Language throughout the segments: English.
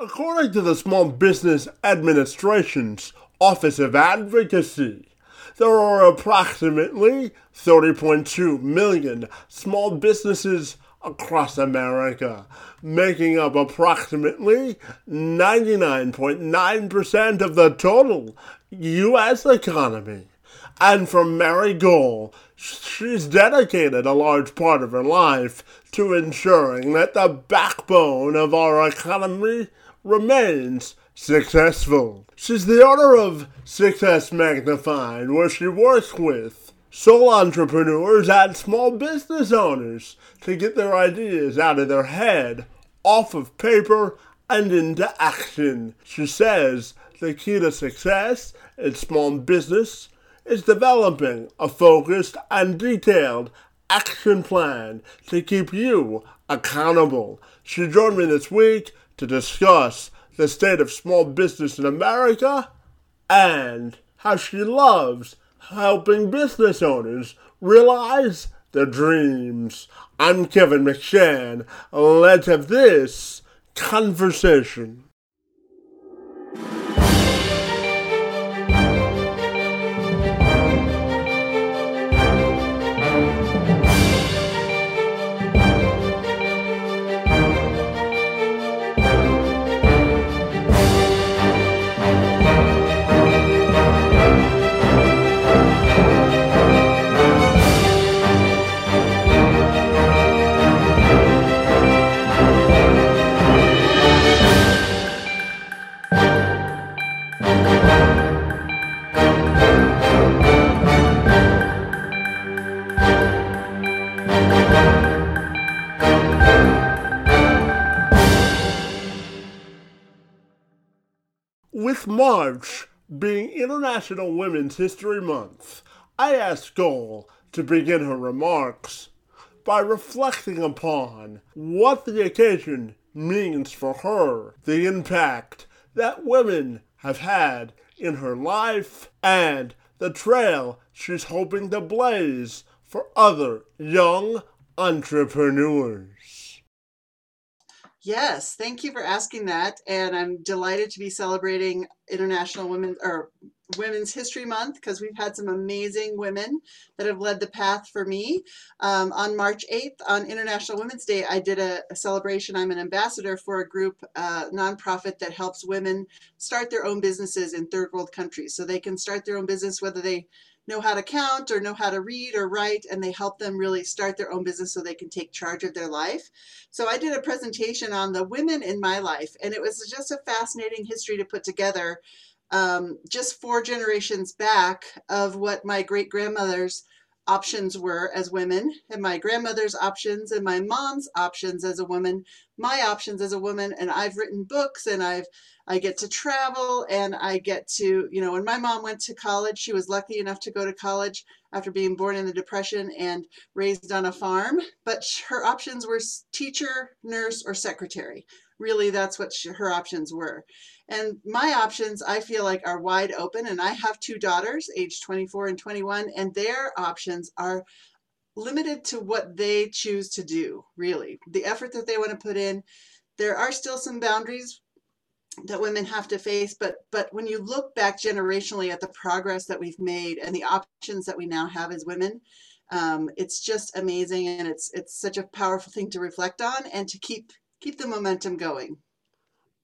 According to the Small Business Administration's Office of Advocacy, there are approximately 30.2 million small businesses across America, making up approximately 99.9% of the total U.S. economy. And for Mary Gohl, she's dedicated a large part of her life to ensuring that the backbone of our economy remains successful. She's the owner of Success Magnified, where she works with sole entrepreneurs and small business owners to get their ideas out of their head, off of paper, and into action. She says the key to success in small business is developing a focused and detailed action plan to keep you accountable. She joined me this week to discuss the state of small business in America and how she loves helping business owners realize their dreams. I'm Kevin McShann. Let's have this conversation. Being International Women's History Month, I asked Gohl to begin her remarks by reflecting upon what the occasion means for her, the impact that women have had in her life, and the trail she's hoping to blaze for other young entrepreneurs. Yes, thank you for asking that. And I'm delighted to be celebrating International Women or Women's History Month because we've had some amazing women that have led the path for me. Um, on March 8th, on International Women's Day, I did a, a celebration. I'm an ambassador for a group, uh, nonprofit that helps women start their own businesses in third world countries. So they can start their own business whether they know how to count or know how to read or write, and they help them really start their own business so they can take charge of their life. So I did a presentation on the women in my life, and it was just a fascinating history to put together. Um, just four generations back of what my great grandmother's options were as women, and my grandmother's options, and my mom's options as a woman, my options as a woman, and I've written books and I've I get to travel and I get to, you know, when my mom went to college, she was lucky enough to go to college after being born in the Depression and raised on a farm. But her options were teacher, nurse, or secretary. Really, that's what she, her options were. And my options, I feel like, are wide open. And I have two daughters, age 24 and 21, and their options are limited to what they choose to do, really. The effort that they want to put in. There are still some boundaries that women have to face but but when you look back generationally at the progress that we've made and the options that we now have as women um, it's just amazing and it's it's such a powerful thing to reflect on and to keep keep the momentum going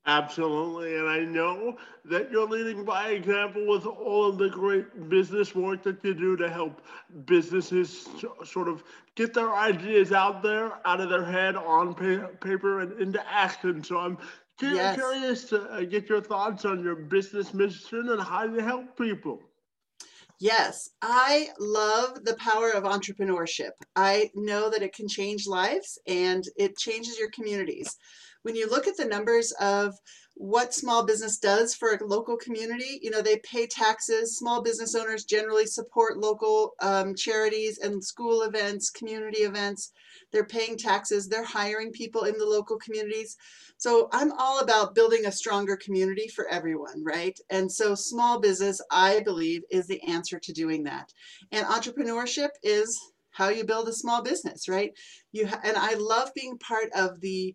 Absolutely. And I know that you're leading by example with all of the great business work that you do to help businesses sort of get their ideas out there, out of their head, on paper, and into action. So I'm Yes. Curious to uh, get your thoughts on your business mission and how you help people. Yes, I love the power of entrepreneurship. I know that it can change lives and it changes your communities. When you look at the numbers of what small business does for a local community. You know, they pay taxes. Small business owners generally support local um, charities and school events, community events. They're paying taxes. They're hiring people in the local communities. So I'm all about building a stronger community for everyone, right? And so small business, I believe, is the answer to doing that. And entrepreneurship is how you build a small business, right? You and I love being part of the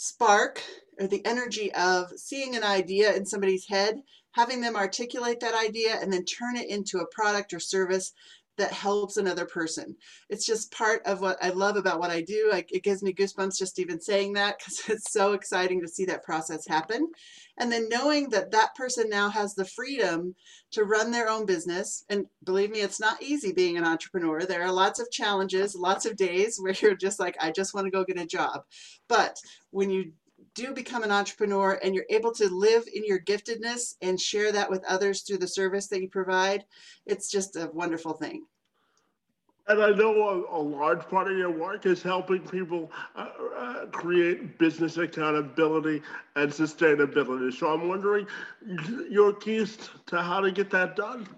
Spark or the energy of seeing an idea in somebody's head, having them articulate that idea, and then turn it into a product or service that helps another person. It's just part of what I love about what I do. I, it gives me goosebumps just even saying that because it's so exciting to see that process happen. And then knowing that that person now has the freedom to run their own business. And believe me, it's not easy being an entrepreneur. There are lots of challenges, lots of days where you're just like, I just want to go get a job. But when you do become an entrepreneur and you're able to live in your giftedness and share that with others through the service that you provide, it's just a wonderful thing. And I know a, a, large part of your work is helping people uh, uh, create business accountability and sustainability. So I'm wondering your keys to how to get that done.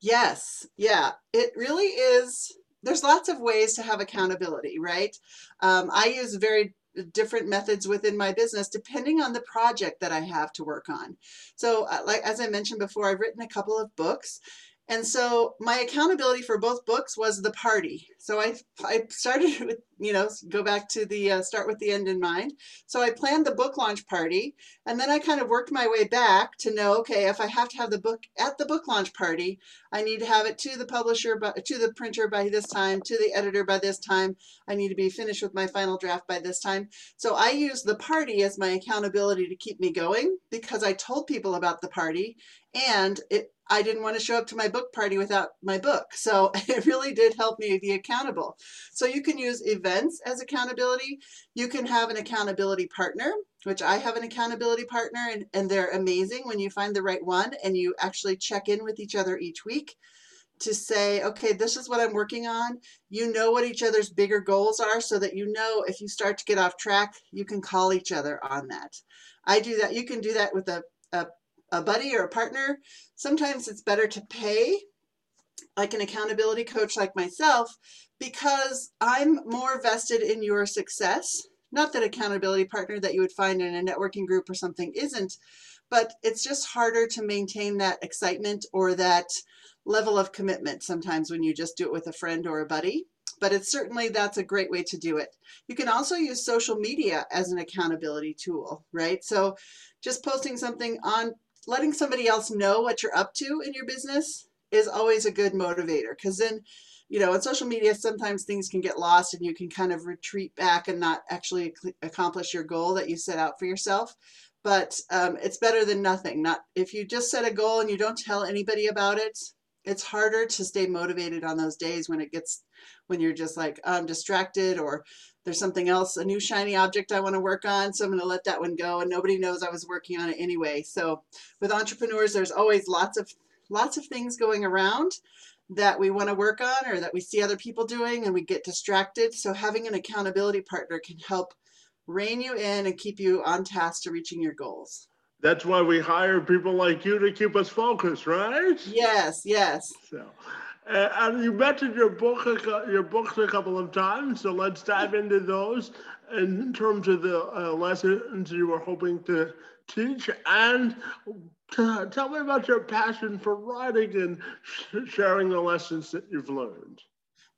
Yes, yeah, it really is. There's lots of ways to have accountability, right? Um, I use very different methods within my business depending on the project that I have to work on. So, uh, like as I mentioned before, I've written a couple of books and so my accountability for both books was the party. So I, I started with, you know, go back to the uh, start with the end in mind. So I planned the book launch party and then I kind of worked my way back to know, okay, if I have to have the book at the book launch party, I need to have it to the publisher, but to the printer by this time, to the editor by this time. I need to be finished with my final draft by this time. So I used the party as my accountability to keep me going because I told people about the party and it I didn't want to show up to my book party without my book. So it really did help me be accountable. So you can use events as accountability. You can have an accountability partner, which I have an accountability partner, and, and they're amazing when you find the right one and you actually check in with each other each week to say, okay, this is what I'm working on. You know what each other's bigger goals are so that you know if you start to get off track, you can call each other on that. I do that. You can do that with a, a a buddy or a partner, sometimes it's better to pay like an accountability coach like myself because I'm more vested in your success. Not that accountability partner that you would find in a networking group or something isn't, but it's just harder to maintain that excitement or that level of commitment sometimes when you just do it with a friend or a buddy. But it's certainly that's a great way to do it. You can also use social media as an accountability tool, right? So just posting something on letting somebody else know what you're up to in your business is always a good motivator because then you know on social media sometimes things can get lost and you can kind of retreat back and not actually accomplish your goal that you set out for yourself. But um, it's better than nothing not if you just set a goal and you don't tell anybody about it it's harder to stay motivated on those days when it gets when you're just like i'm distracted or there's something else, a new shiny object I want to work on, so I'm going to let that one go. And nobody knows I was working on it anyway. So with entrepreneurs, there's always lots of lots of things going around that we want to work on or that we see other people doing and we get distracted. So having an accountability partner can help rein you in and keep you on task to reaching your goals. That's why we hire people like you to keep us focused, right? Yes, yes. So uh, and you mentioned your book, your books a couple of times, so let's dive into those in terms of the uh, lessons you were hoping to teach. And tell me about your passion for writing and sharing the lessons that you've learned.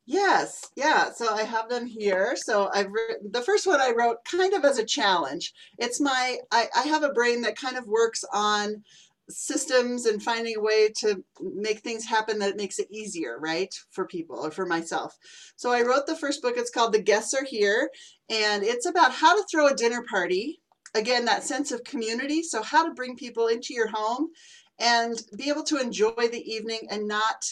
Yes, yeah. So I have them here. So I've written the first one I wrote kind of as a challenge. It's my I, I have a brain that kind of works on systems and finding a way to make things happen that makes it easier, right, for people or for myself. So I wrote the first book. It's called The Guests Are Here, and it's about how to throw a dinner party. Again, that sense of community. So, how to bring people into your home and be able to enjoy the evening and not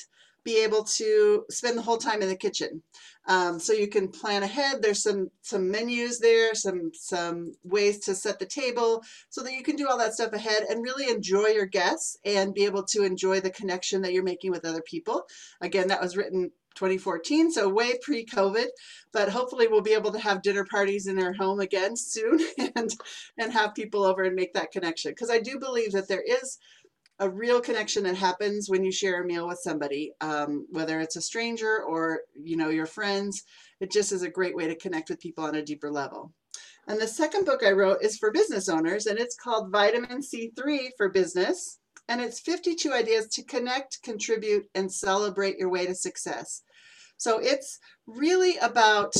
be able to spend the whole time in the kitchen. Um, so you can plan ahead. There's some some menus there, some some ways to set the table so that you can do all that stuff ahead and really enjoy your guests and be able to enjoy the connection that you're making with other people. Again, that was written 2014, so way pre-COVID, but hopefully we'll be able to have dinner parties in our home again soon and and have people over and make that connection because I do believe that there is a real connection that happens when you share a meal with somebody, um, whether it's a stranger or you know your friends. It just is a great way to connect with people on a deeper level. And the second book I wrote is for business owners, and it's called Vitamin C3 for Business. And it's 52 ideas to connect, contribute, and celebrate your way to success. So it's really about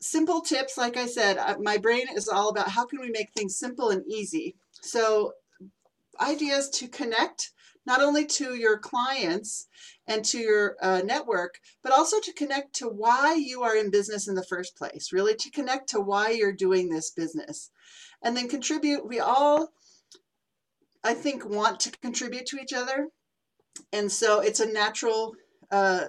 simple tips, like I said, uh, my brain is all about how can we make things simple and easy. So ideas to connect not only to your clients and to your uh, network, but also to connect to why you are in business in the first place, really to connect to why you're doing this business. And then contribute. We all, I think, want to contribute to each other. And so it's a natural uh,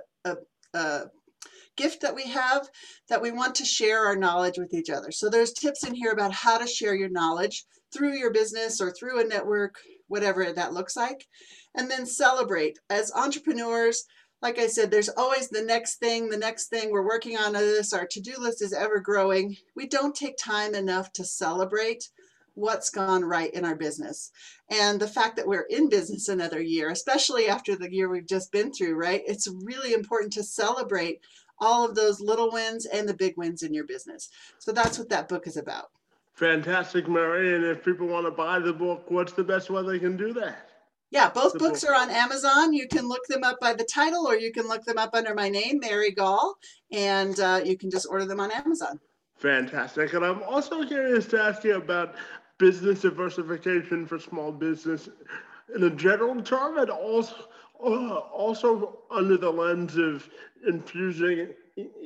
gift that we have that we want to share our knowledge with each other. So there's tips in here about how to share your knowledge through your business or through a network, whatever that looks like. And then celebrate. As entrepreneurs, like I said, there's always the next thing, the next thing. We're working on this. Our to do list is ever growing. We don't take time enough to celebrate what's gone right in our business. And the fact that we're in business another year, especially after the year we've just been through, right? It's really important to celebrate all of those little wins and the big wins in your business. So that's what that book is about. Fantastic, Mary. And if people want to buy the book, what's the best way they can do that? Yeah, both the books book. are on Amazon. You can look them up by the title or you can look them up under my name, Mary Gohl, and uh, you can just order them on Amazon. Fantastic. And I'm also curious to ask you about business diversification for small business in a general term and also also under the lens of infusing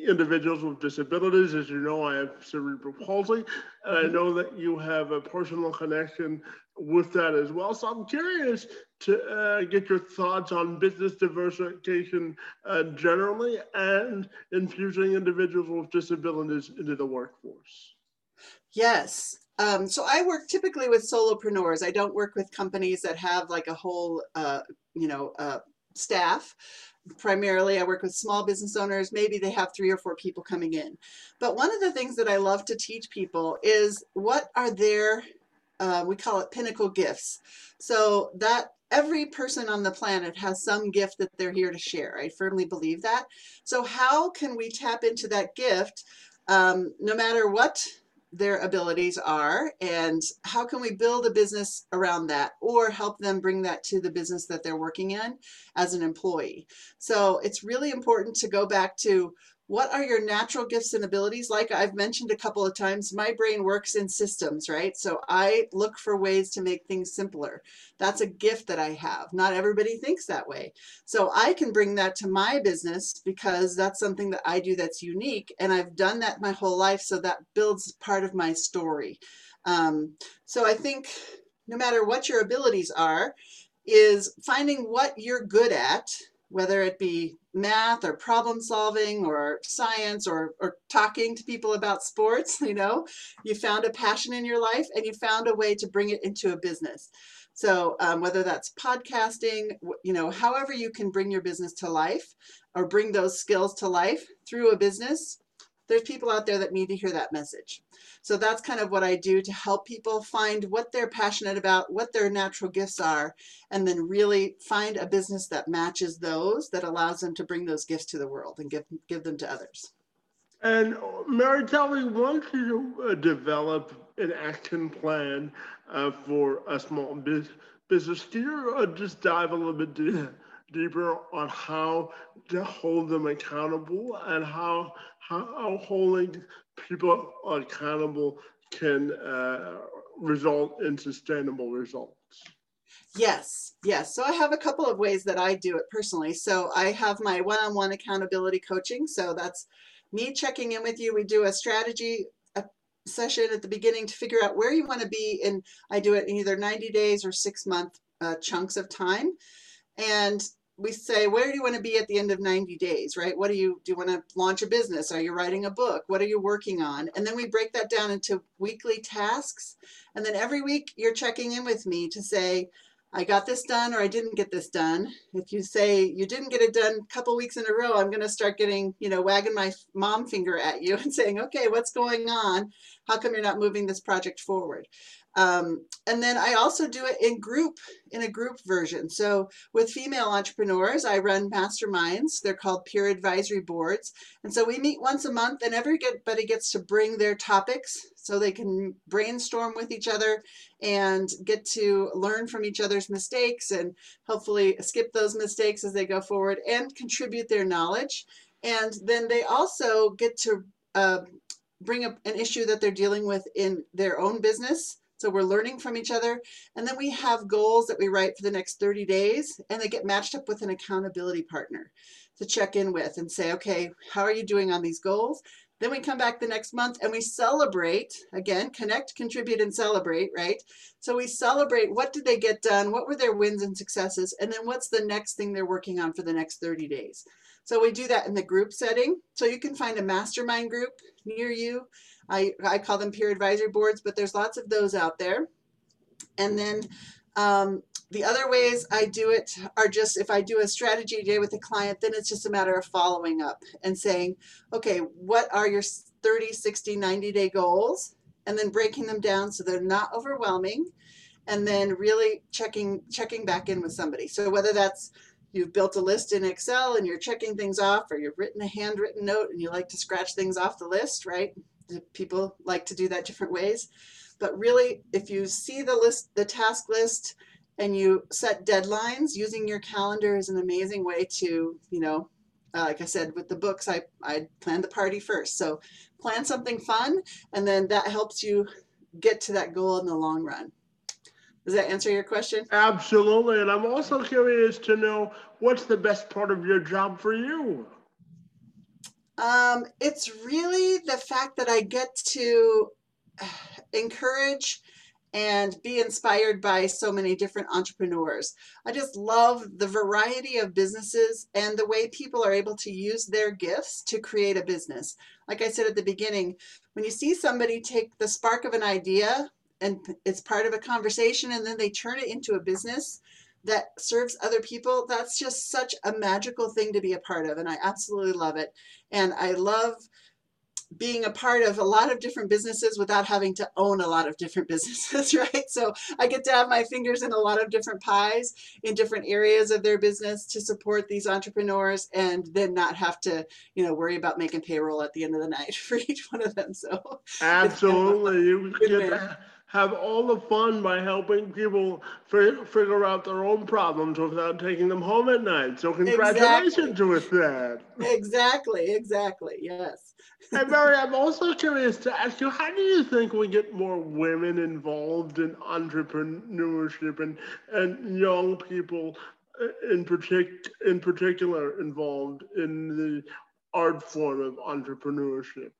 individuals with disabilities. As you know, I have cerebral palsy, and I know that you have a personal connection with that as well. So I'm curious to uh, get your thoughts on business diversification uh, generally and infusing individuals with disabilities into the workforce. Yes. Um, so I work typically with solopreneurs. I don't work with companies that have like a whole, uh, you know, uh, staff. Primarily, I work with small business owners. Maybe they have three or four people coming in. But one of the things that I love to teach people is what are their, uh, we call it pinnacle gifts. So that every person on the planet has some gift that they're here to share. I firmly believe that. So how can we tap into that gift um, no matter what their abilities are and how can we build a business around that or help them bring that to the business that they're working in as an employee. So it's really important to go back to what are your natural gifts and abilities? Like I've mentioned a couple of times, my brain works in systems, right? So I look for ways to make things simpler. That's a gift that I have. Not everybody thinks that way. So I can bring that to my business because that's something that I do that's unique. And I've done that my whole life. So that builds part of my story. Um, so I think no matter what your abilities are, is finding what you're good at whether it be math or problem solving or science or, or talking to people about sports, you know, you found a passion in your life and you found a way to bring it into a business. So um, whether that's podcasting, you know, however you can bring your business to life or bring those skills to life through a business, there's people out there that need to hear that message. So that's kind of what I do to help people find what they're passionate about, what their natural gifts are, and then really find a business that matches those that allows them to bring those gifts to the world and give, give them to others. And Mary, tell me, once you uh, develop an action plan uh, for a small business, business, do you uh, just dive a little bit deeper on how to hold them accountable and how how holding people accountable can uh, result in sustainable results. Yes, yes. So I have a couple of ways that I do it personally. So I have my one-on-one accountability coaching. So that's me checking in with you. We do a strategy a session at the beginning to figure out where you want to be. And I do it in either 90 days or six month uh, chunks of time. And we say, where do you want to be at the end of 90 days, right? What do you, do you want to launch a business? Are you writing a book? What are you working on? And then we break that down into weekly tasks. And then every week you're checking in with me to say, I got this done or I didn't get this done. If you say you didn't get it done a couple weeks in a row, I'm going to start getting, you know, wagging my mom finger at you and saying, okay, what's going on? How come you're not moving this project forward? Um, and then I also do it in group, in a group version. So with female entrepreneurs, I run masterminds. They're called peer advisory boards. And so we meet once a month and everybody gets to bring their topics so they can brainstorm with each other and get to learn from each other's mistakes and hopefully skip those mistakes as they go forward and contribute their knowledge. And then they also get to uh, bring up an issue that they're dealing with in their own business. So we're learning from each other. And then we have goals that we write for the next 30 days, and they get matched up with an accountability partner to check in with and say, okay, how are you doing on these goals? Then we come back the next month and we celebrate again, connect, contribute, and celebrate, right? So we celebrate what did they get done, what were their wins and successes, and then what's the next thing they're working on for the next 30 days. So we do that in the group setting. So you can find a mastermind group near you. I, I call them peer advisory boards, but there's lots of those out there. And then um, the other ways I do it are just if I do a strategy day with a client, then it's just a matter of following up and saying, okay, what are your 30, 60, 90 day goals? And then breaking them down so they're not overwhelming. And then really checking checking back in with somebody. So whether that's you've built a list in Excel and you're checking things off, or you've written a handwritten note and you like to scratch things off the list, right? People like to do that different ways. But really, if you see the list, the task list, and you set deadlines, using your calendar is an amazing way to, you know, uh, like I said, with the books, I, I plan the party first. So plan something fun, and then that helps you get to that goal in the long run. Does that answer your question? Absolutely. And I'm also curious to know what's the best part of your job for you? Um, it's really the fact that I get to encourage and be inspired by so many different entrepreneurs. I just love the variety of businesses and the way people are able to use their gifts to create a business. Like I said at the beginning, when you see somebody take the spark of an idea and it's part of a conversation and then they turn it into a business that serves other people that's just such a magical thing to be a part of and i absolutely love it and i love being a part of a lot of different businesses without having to own a lot of different businesses, right? So I get to have my fingers in a lot of different pies in different areas of their business to support these entrepreneurs and then not have to, you know, worry about making payroll at the end of the night for each one of them. So absolutely. You get have all the fun by helping people f- figure out their own problems without taking them home at night. So congratulations exactly. with that. Exactly, exactly. Yes. and Mary, I'm also curious to ask you, how do you think we get more women involved in entrepreneurship and, and young people uh, in, partic- in particular involved in the art form of entrepreneurship?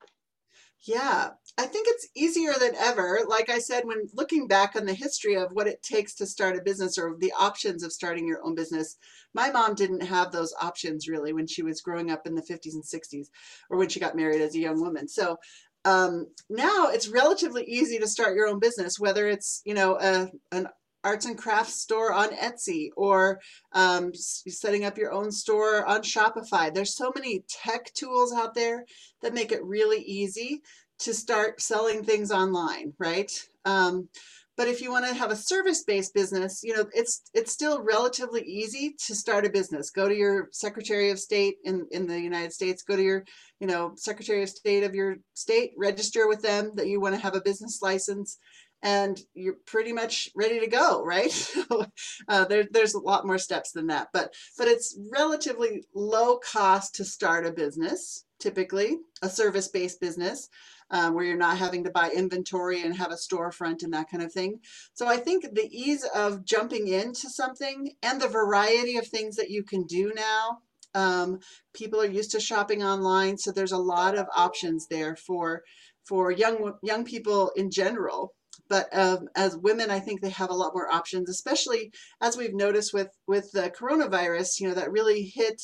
Yeah, I think it's easier than ever. Like I said, when looking back on the history of what it takes to start a business or the options of starting your own business, my mom didn't have those options really when she was growing up in the 50s and 60s or when she got married as a young woman. So um, now it's relatively easy to start your own business, whether it's, you know, a, an arts and crafts store on Etsy or um, setting up your own store on Shopify. There's so many tech tools out there that make it really easy to start selling things online, right? Um, but if you want to have a service-based business, you know, it's it's still relatively easy to start a business. Go to your Secretary of State in, in the United States, go to your, you know, Secretary of State of your state, register with them that you want to have a business license and you're pretty much ready to go, right? uh, there, there's a lot more steps than that, but but it's relatively low cost to start a business. Typically, a service-based business um, where you're not having to buy inventory and have a storefront and that kind of thing. So I think the ease of jumping into something and the variety of things that you can do now. Um, people are used to shopping online, so there's a lot of options there for for young young people in general but um, as women, I think they have a lot more options, especially as we've noticed with with the coronavirus. You know that really hit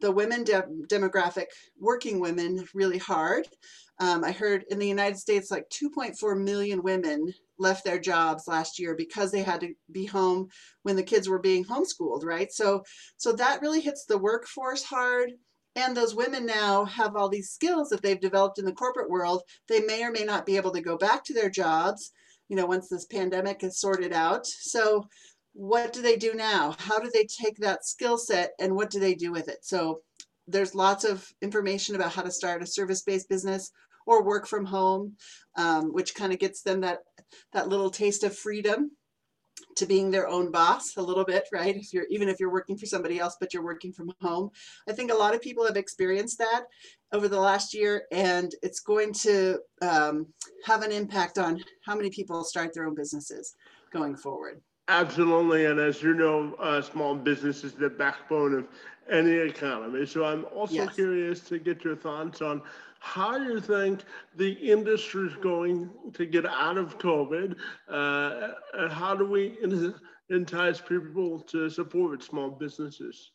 the women de demographic, working women, really hard. Um, I heard in the United States, like 2.4 million women left their jobs last year because they had to be home when the kids were being homeschooled, right? So, so that really hits the workforce hard. And those women now have all these skills that they've developed in the corporate world. They may or may not be able to go back to their jobs you know, once this pandemic is sorted out. So what do they do now? How do they take that skill set and what do they do with it? So there's lots of information about how to start a service-based business or work from home, um, which kind of gets them that, that little taste of freedom. to being their own boss a little bit, right? If you're even if you're working for somebody else, but you're working from home. I think a lot of people have experienced that over the last year, and it's going to um, have an impact on how many people start their own businesses going forward. Absolutely, and as you know, uh, small business is the backbone of any economy. So I'm also yes. curious to get your thoughts on how do you think the industry is going to get out of COVID, uh, and how do we entice people to support small businesses?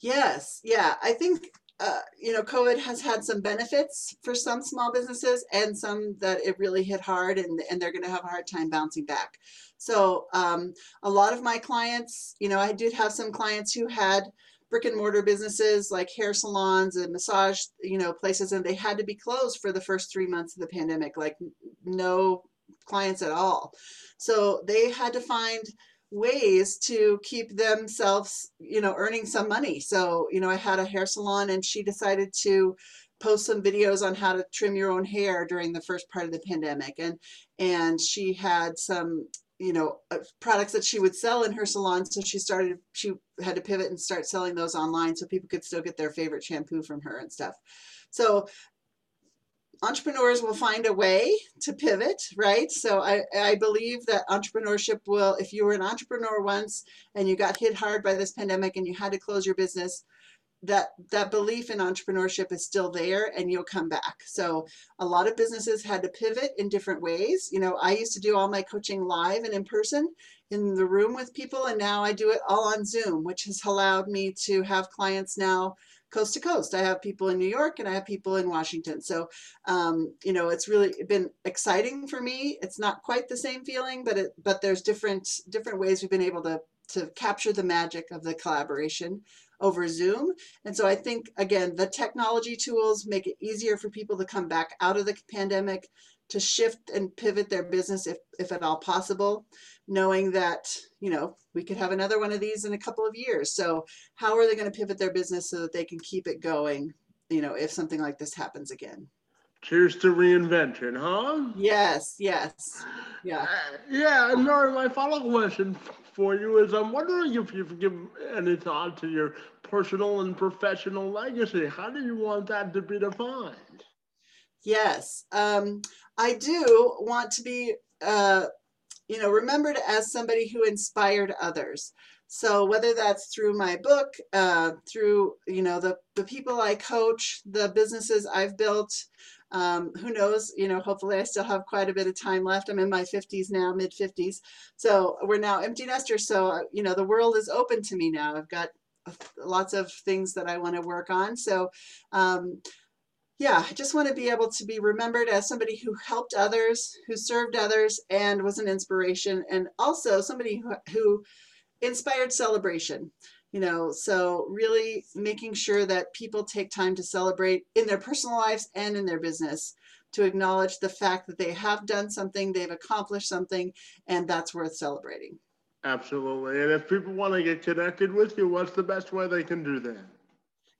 Yes, yeah, I think uh, you know, COVID has had some benefits for some small businesses and some that it really hit hard and, and they're going to have a hard time bouncing back. So um, a lot of my clients, you know, I did have some clients who had brick and mortar businesses like hair salons and massage, you know, places, and they had to be closed for the first three months of the pandemic, like no clients at all. So they had to find ways to keep themselves, you know, earning some money. So, you know, I had a hair salon and she decided to post some videos on how to trim your own hair during the first part of the pandemic and and she had some you know uh, products that she would sell in her salon so she started she had to pivot and start selling those online so people could still get their favorite shampoo from her and stuff. So entrepreneurs will find a way to pivot right? So I, I believe that entrepreneurship will if you were an entrepreneur once and you got hit hard by this pandemic and you had to close your business that that belief in entrepreneurship is still there and you'll come back. So a lot of businesses had to pivot in different ways. You know i used to do all my coaching live and in person in the room with people and now i do it all on zoom which has allowed me to have clients now coast to coast. I have people in new york and i have people in washington. So um, you know it's really been exciting for me. It's not quite the same feeling but it but there's different different ways we've been able to to capture the magic of the collaboration over Zoom. And so I think, again, the technology tools make it easier for people to come back out of the pandemic, to shift and pivot their business if, if at all possible, knowing that, you know, we could have another one of these in a couple of years. So how are they going to pivot their business so that they can keep it going, you know, if something like this happens again? Cheers to reinvention, huh? Yes, yes. Yeah. Uh, yeah, and Nora, my follow-up question for you is I'm wondering if you've given any thought to your personal and professional legacy. How do you want that to be defined? Yes, um, I do want to be, uh, you know, remembered as somebody who inspired others. So whether that's through my book, uh, through you know the the people I coach, the businesses I've built, um, who knows, you know, hopefully I still have quite a bit of time left. I'm in my 50s now, mid 50s. So we're now empty nesters. So, uh, you know, the world is open to me now. I've got lots of things that I want to work on. So, um, yeah, I just want to be able to be remembered as somebody who helped others, who served others, and was an inspiration, and also somebody who, who inspired celebration you know so really making sure that people take time to celebrate in their personal lives and in their business to acknowledge the fact that they have done something they've accomplished something and that's worth celebrating. Absolutely. And if people want to get connected with you what's the best way they can do that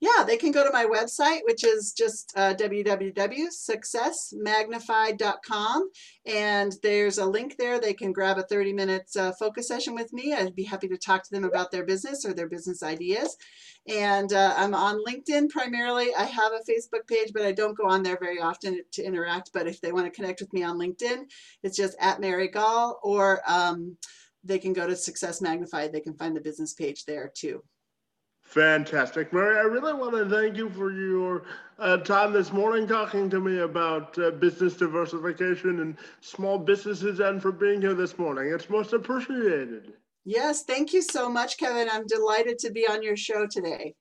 yeah, they can go to my website, which is just uh, www.successmagnified.com. And there's a link there. They can grab a 30 minute uh, focus session with me. I'd be happy to talk to them about their business or their business ideas. And uh, I'm on LinkedIn primarily. I have a Facebook page, but I don't go on there very often to interact. But if they want to connect with me on LinkedIn, it's just at Mary Gohl or um, they can go to Success Magnified. They can find the business page there too. Fantastic. Mary, I really want to thank you for your uh, time this morning talking to me about uh, business diversification and small businesses and for being here this morning. It's most appreciated. Yes, thank you so much, Kevin. I'm delighted to be on your show today.